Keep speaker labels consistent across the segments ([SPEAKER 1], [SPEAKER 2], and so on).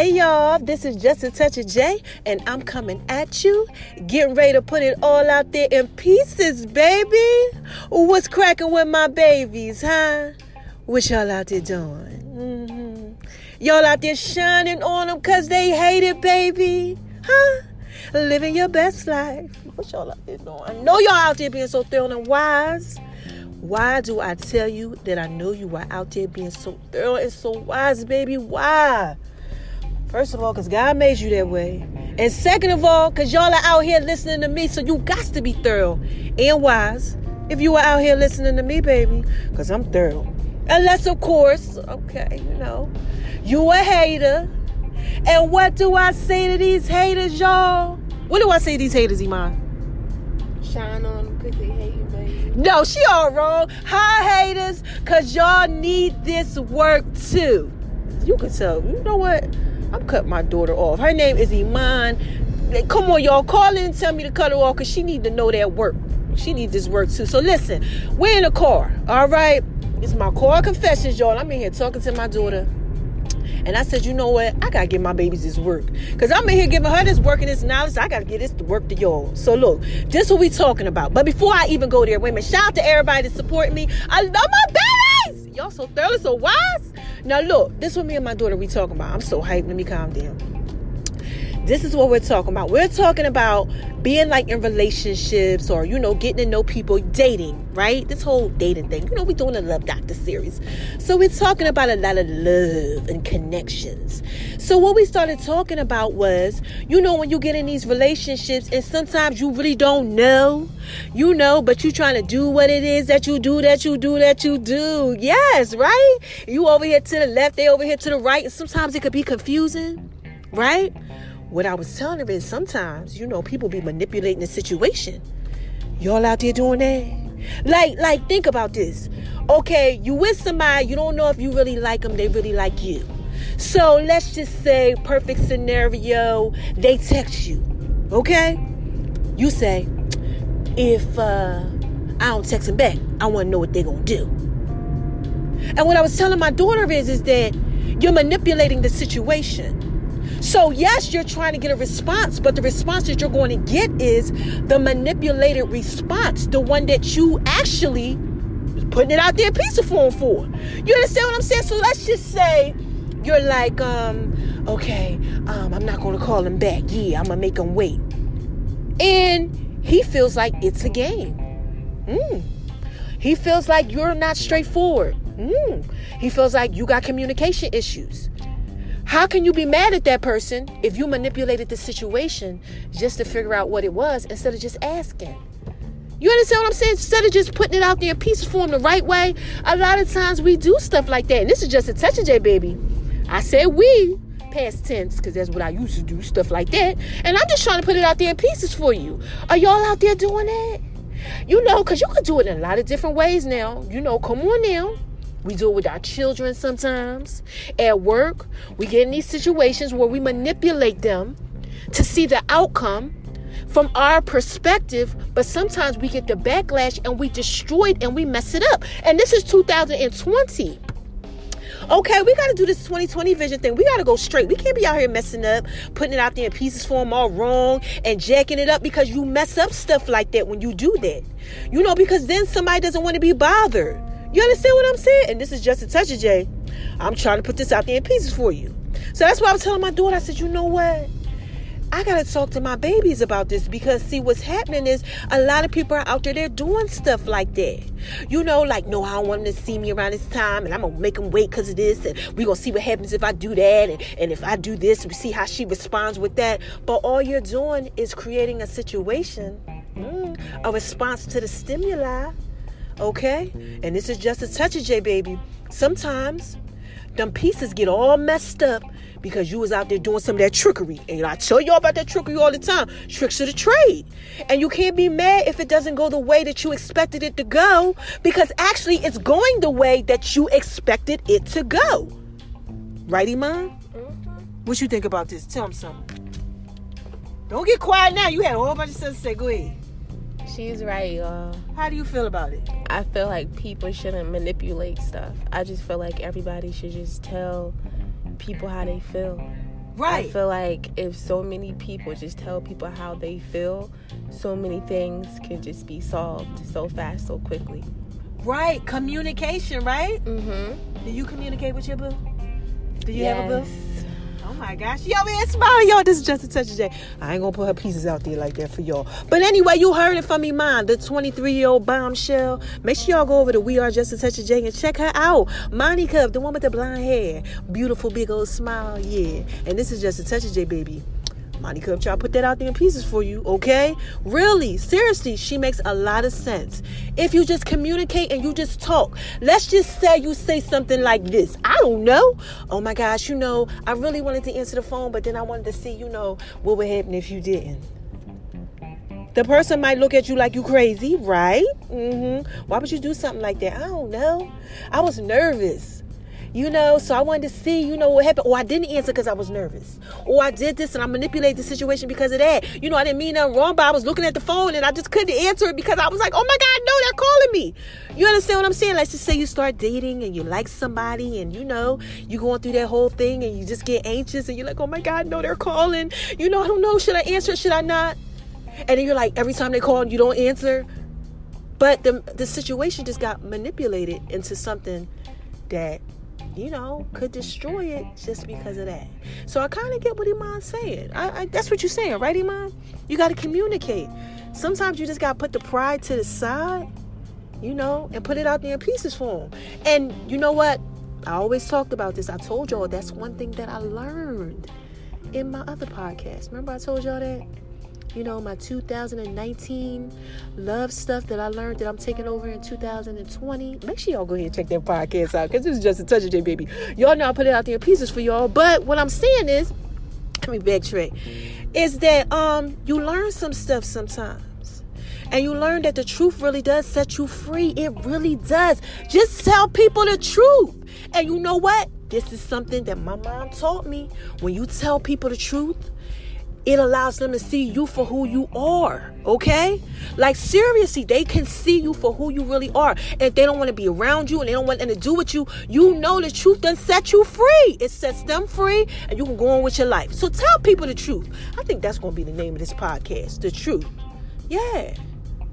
[SPEAKER 1] Hey y'all, this is Just a Touch of J, and I'm coming at you, getting ready to put it all out there in pieces, baby. What's cracking with my babies, huh? What y'all out there doing? Mm-hmm. Y'all out there shining on them because they hate it, baby, huh? Living your best life. What y'all out there doing? I know y'all out there being so thorough and wise. Why do I tell you that I know you are out there being so thorough and so wise, baby? Why? First of all, because God made you that way. And second of all, because y'all are out here listening to me, so you got to be thorough and wise if you are out here listening to me, baby, because I'm thorough. Unless, of course, okay, you know, you a hater. And what do I say to these haters, y'all? What do I say to these haters, Iman?
[SPEAKER 2] Shine on them because they hate you, baby.
[SPEAKER 1] No, she all wrong. Hi, haters, because y'all need this work too. You can tell. You know what? I'm cutting my daughter off. Her name is Iman. Come on, y'all. Call in and tell me to cut her off because she need to know that work. She need this work too. So listen, we're in the car. All right. It's my car confessions, y'all. I'm in here talking to my daughter. And I said, you know what? I gotta give my babies this work. Cause I'm in here giving her this work and this knowledge. I gotta give this work to y'all. So look, this is what we talking about. But before I even go there, women. Shout out to everybody that support me. I love my babies. Y'all so thorough, so wise. Now look, this is what me and my daughter we talking about. I'm so hyped. Let me calm down. This is what we're talking about. We're talking about being like in relationships or, you know, getting to know people, dating, right? This whole dating thing. You know, we're doing a Love Doctor series. So we're talking about a lot of love and connections. So what we started talking about was, you know, when you get in these relationships and sometimes you really don't know, you know, but you trying to do what it is that you do, that you do, that you do. Yes, right? You over here to the left, they over here to the right. And sometimes it could be confusing, right? What I was telling her is sometimes, you know, people be manipulating the situation. Y'all out there doing that? Like, like, think about this. Okay, you with somebody, you don't know if you really like them, they really like you. So let's just say, perfect scenario, they text you. Okay? You say, if uh, I don't text them back, I want to know what they're gonna do. And what I was telling my daughter is, is that you're manipulating the situation. So, yes, you're trying to get a response, but the response that you're going to get is the manipulated response, the one that you actually putting it out there in pizza form for. You understand what I'm saying? So let's just say you're like, um, okay, um, I'm not going to call him back. Yeah, I'm going to make him wait. And he feels like it's a game. Mm. He feels like you're not straightforward. Mm. He feels like you got communication issues. How can you be mad at that person if you manipulated the situation just to figure out what it was instead of just asking? You understand what I'm saying? Instead of just putting it out there in pieces form the right way, a lot of times we do stuff like that. And this is just a touch of J, baby. I said we, past tense, because that's what I used to do, stuff like that. And I'm just trying to put it out there in pieces for you. Are y'all out there doing that? You know, because you could do it in a lot of different ways now. You know, come on now. We do it with our children sometimes. At work, we get in these situations where we manipulate them to see the outcome from our perspective, but sometimes we get the backlash and we destroy it and we mess it up. And this is 2020. Okay, we got to do this 2020 vision thing. We got to go straight. We can't be out here messing up, putting it out there in pieces for them all wrong and jacking it up because you mess up stuff like that when you do that. You know, because then somebody doesn't want to be bothered. You understand what I'm saying? And this is just a touch of J. I'm trying to put this out there in pieces for you. So that's why I was telling my daughter, I said, you know what? I gotta talk to my babies about this because see what's happening is a lot of people are out there they're doing stuff like that. You know, like no, I don't want them to see me around this time, and I'm gonna make them wait because of this, and we gonna see what happens if I do that, and, and if I do this, we see how she responds with that. But all you're doing is creating a situation, mm, a response to the stimuli. Okay, and this is just a touch of J, baby. Sometimes them pieces get all messed up because you was out there doing some of that trickery. And I tell you all about that trickery all the time. Tricks of the trade. And you can't be mad if it doesn't go the way that you expected it to go because actually it's going the way that you expected it to go. Righty, Mom? Mm-hmm. What you think about this? Tell them something. Don't get quiet now. You had a whole bunch of stuff to say. Go ahead.
[SPEAKER 2] She's right, y'all.
[SPEAKER 1] How do you feel about it?
[SPEAKER 2] I feel like people shouldn't manipulate stuff. I just feel like everybody should just tell people how they feel.
[SPEAKER 1] Right.
[SPEAKER 2] I feel like if so many people just tell people how they feel, so many things can just be solved so fast, so quickly.
[SPEAKER 1] Right. Communication, right?
[SPEAKER 2] Mm-hmm.
[SPEAKER 1] Do you communicate with your boo? Do you
[SPEAKER 2] yes.
[SPEAKER 1] have a boo? My gosh. Yo, man, smiling, y'all. This is just a touch of J. I ain't gonna put her pieces out there like that for y'all. But anyway, you heard it from me, mine, the 23 year old bombshell. Make sure y'all go over to We Are Just a Touch of J and check her out. Monica, the one with the blonde hair. Beautiful, big old smile, yeah. And this is just a touch of J, baby. Monty try to put that out there in pieces for you, okay? Really, seriously, she makes a lot of sense. If you just communicate and you just talk, let's just say you say something like this. I don't know. Oh my gosh, you know, I really wanted to answer the phone, but then I wanted to see, you know, what would happen if you didn't. The person might look at you like you crazy, right? Mm-hmm. Why would you do something like that? I don't know. I was nervous you know so i wanted to see you know what happened. Or i didn't answer because i was nervous. Or i did this and i manipulated the situation because of that. You know i didn't mean nothing wrong but i was looking at the phone and i just couldn't answer it because i was like oh my god no they're calling me. You understand what i'm saying? Let's just say you start dating and you like somebody and you know you're going through that whole thing and you just get anxious and you're like oh my god no they're calling. You know i don't know. Should i answer? Should i not? And then you're like every time they call you don't answer. But the the situation just got manipulated into something that you know, could destroy it just because of that. So I kind of get what Iman's saying. I, I, that's what you're saying, right, Iman? You got to communicate. Sometimes you just got to put the pride to the side, you know, and put it out there in pieces for them. And you know what? I always talked about this. I told y'all that's one thing that I learned in my other podcast. Remember I told y'all that? You know, my 2019 love stuff that I learned that I'm taking over in 2020. Make sure y'all go ahead and check that podcast out because this is just a touch of J, baby. Y'all know I put it out there in pieces for y'all. But what I'm saying is, let me backtrack, is that um you learn some stuff sometimes. And you learn that the truth really does set you free. It really does. Just tell people the truth. And you know what? This is something that my mom taught me. When you tell people the truth, it allows them to see you for who you are. Okay? Like seriously, they can see you for who you really are. If they don't want to be around you and they don't want anything to do with you, you know the truth doesn't set you free. It sets them free and you can go on with your life. So tell people the truth. I think that's gonna be the name of this podcast. The truth. Yeah.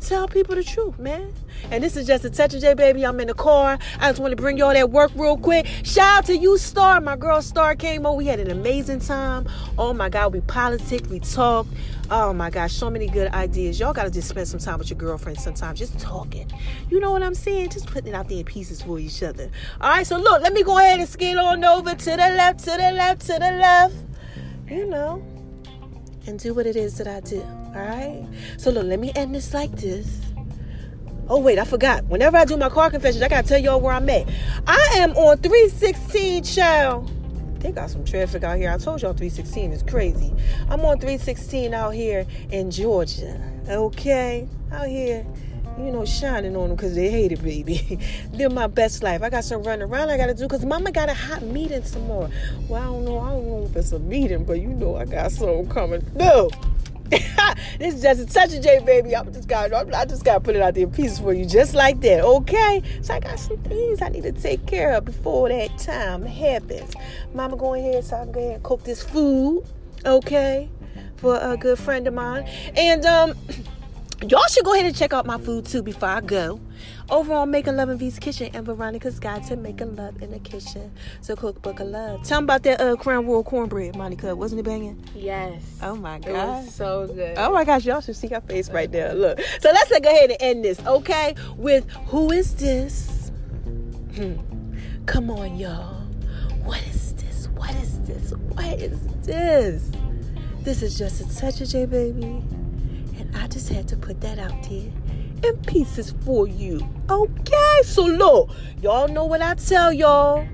[SPEAKER 1] Tell people the truth, man. And this is just a touch of J, baby. I'm in the car. I just want to bring y'all that work real quick. Shout out to you, Star. My girl Star came over. We had an amazing time. Oh my God, we politics, we talked. Oh my gosh, so many good ideas. Y'all gotta just spend some time with your girlfriend sometimes, just talking. You know what I'm saying? Just putting it out there in pieces for each other. All right, so look, let me go ahead and skate on over to the left, to the left, to the left. You know and do what it is that I do. All right. So look, let me end this like this. Oh wait, I forgot. Whenever I do my car confessions, I gotta tell y'all where I'm at. I am on 316, child. They got some traffic out here. I told y'all 316 is crazy. I'm on 316 out here in Georgia. Okay, out here you know, shining on them because they hate it, baby. Live my best life. I got some running around I got to do because mama got a hot meeting some more. Well, I don't know. I don't know if it's a meeting, but you know I got something coming. No. this is just a touch of J, baby. I just got, I just got to put it out there in pieces for you, just like that, okay? So I got some things I need to take care of before that time happens. Mama, go ahead, so I can go ahead and cook this food, okay, for a good friend of mine, and um. Y'all should go ahead and check out my food too before I go. Over on Making Love in V's Kitchen and Veronica's Guide to Making Love in the Kitchen. So cookbook of love. Tell me about that uh, Crown Royal cornbread, Monica. Wasn't it banging?
[SPEAKER 2] Yes.
[SPEAKER 1] Oh my god.
[SPEAKER 2] It was so good.
[SPEAKER 1] Oh my gosh, y'all should see her face right there. Look. So let's go ahead and end this, okay? With who is this? Hmm. Come on, y'all. What is this? What is this? What is this? This is just a touch of J, baby. I just had to put that out there in pieces for you. Okay, so look, y'all know what I tell y'all.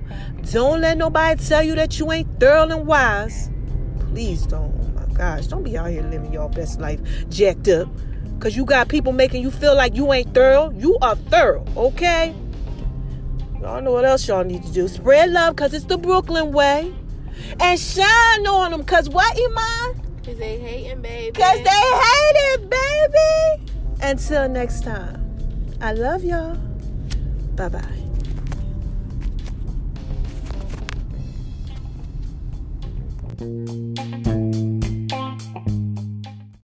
[SPEAKER 1] Don't let nobody tell you that you ain't thorough and wise. Please don't. Oh my gosh, don't be out here living your best life jacked up. Cause you got people making you feel like you ain't thorough. You are thorough, okay? Y'all know what else y'all need to do. Spread love cause it's the Brooklyn way. And shine on them cause what, Iman?
[SPEAKER 2] Cause they hating, baby.
[SPEAKER 1] Cause they hate it, baby. Until next time, I love y'all. Bye bye. Bye.